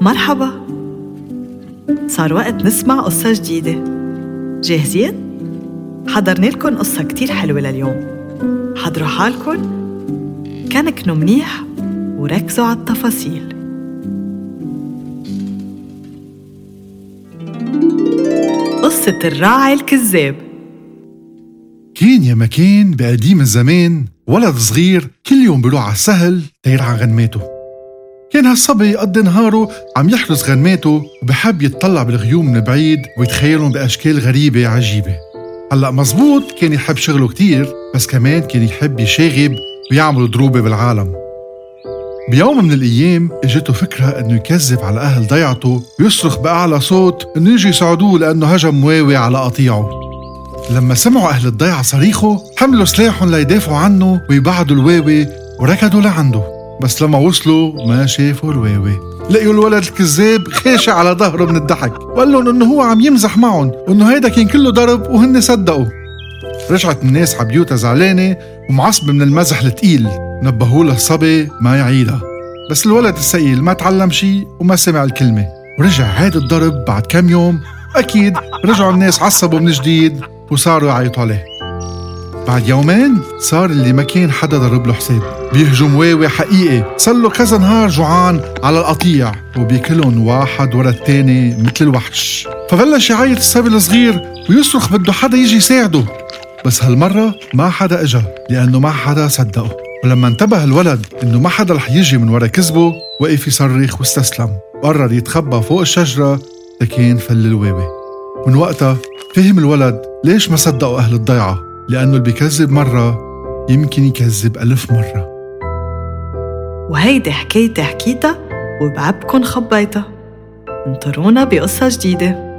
مرحبا. صار وقت نسمع قصة جديدة. جاهزين؟ حضرنا لكم قصة كتير حلوة لليوم. حضروا حالكم. كنكنوا منيح وركزوا على التفاصيل. قصة الراعي الكذاب. كان يا مكان بقديم الزمان ولد صغير كل يوم بيروح على السهل تيرعى غنماته. كان هالصبي يقضي نهاره عم يحرس غنماته وبحب يتطلع بالغيوم من بعيد ويتخيلهم بأشكال غريبة عجيبة. هلأ مزبوط كان يحب شغله كتير بس كمان كان يحب يشاغب ويعمل ضروبة بالعالم. بيوم من الأيام إجته فكرة إنه يكذب على أهل ضيعته ويصرخ بأعلى صوت إنه يجي يساعدوه لأنه هجم مواوي على قطيعه. لما سمعوا أهل الضيعة صريخه حملوا سلاحهم ليدافعوا عنه ويبعدوا الواوي وركضوا لعنده. بس لما وصلوا ما شافوا الواوي. لقيوا الولد الكذاب خاشع على ظهره من الضحك. وقال لهم إنه هو عم يمزح معهم وإنه هيدا كان كله ضرب وهن صدقوا. رجعت الناس على بيوتها زعلانة ومعصبة من المزح الثقيل نبهوا له الصبي ما يعيدها. بس الولد الثقيل ما تعلم شيء وما سمع الكلمة. ورجع عاد الضرب بعد كم يوم. أكيد رجعوا الناس عصبوا من جديد وصاروا يعيطوا عليه. بعد يومين صار اللي ما كان حدا ضرب له حساب. بيهجم واوي حقيقي. صار له كذا نهار جوعان على القطيع. وبياكلهم واحد ورا التاني مثل الوحش. فبلش يعيط الصبي الصغير ويصرخ بده حدا يجي يساعده. بس هالمرة ما حدا إجا لأنه ما حدا صدقه. ولما انتبه الولد إنه ما حدا رح يجي من ورا كذبه وقف يصرخ واستسلم. وقرر يتخبى فوق الشجرة لكن فل الواوي. من وقتها فهم الولد ليش ما صدقوا أهل الضيعة. لأنه اللي بيكذب مرة يمكن يكذب ألف مرة. وهيدي حكايتي حكيتها وبعبكن خبيتها. انطرونا بقصة جديدة.